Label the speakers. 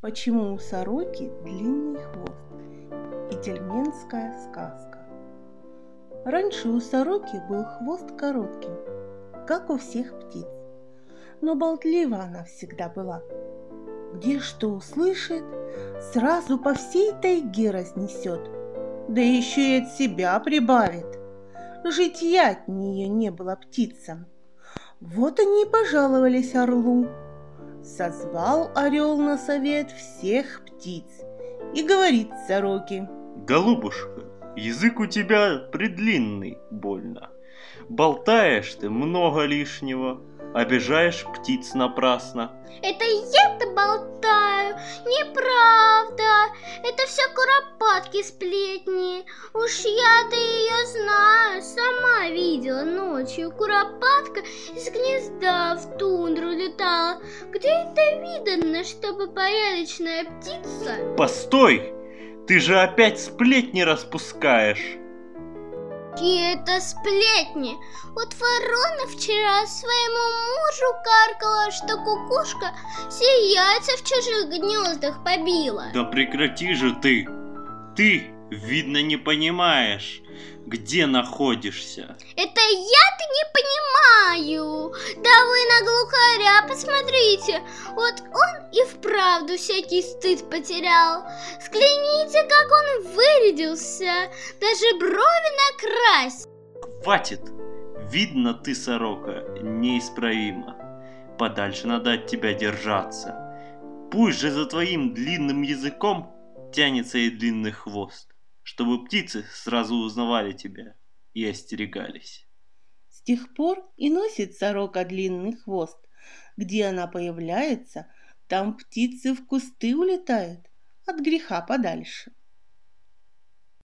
Speaker 1: Почему у сороки длинный хвост? Ительменская сказка. Раньше у сороки был хвост коротким, как у всех птиц. Но болтлива она всегда была. Где что услышит, сразу по всей тайге разнесет, да еще и от себя прибавит. Житья от нее не было птицам. Вот они и пожаловались орлу, Созвал орел на совет всех птиц и говорит сороке.
Speaker 2: Голубушка, язык у тебя предлинный больно. Болтаешь ты много лишнего, обижаешь птиц напрасно.
Speaker 3: Это я-то болтаю, неправда. Это все куропатки сплетни. Уж я-то ее знаю, сама видела ночью. Куропатка из гнезда в тундру летала. Где это видно, чтобы порядочная птица?
Speaker 2: Постой! Ты же опять сплетни распускаешь.
Speaker 3: Какие это сплетни! Вот ворона вчера своему мужу каркала, что кукушка все яйца в чужих гнездах побила.
Speaker 2: Да прекрати же ты! Ты, видно, не понимаешь, где находишься.
Speaker 3: Это я-то не понимаю. Да вы на глухаря посмотрите. Вот он и вправду всякий стыд потерял. Взгляните, как он вырядился. Даже брови накрась.
Speaker 2: Хватит! Видно, ты, сорока, неисправима. Подальше надо от тебя держаться. Пусть же за твоим длинным языком тянется и длинный хвост чтобы птицы сразу узнавали тебя и остерегались.
Speaker 1: С тех пор и носит сорока длинный хвост. Где она появляется, там птицы в кусты улетают от греха подальше.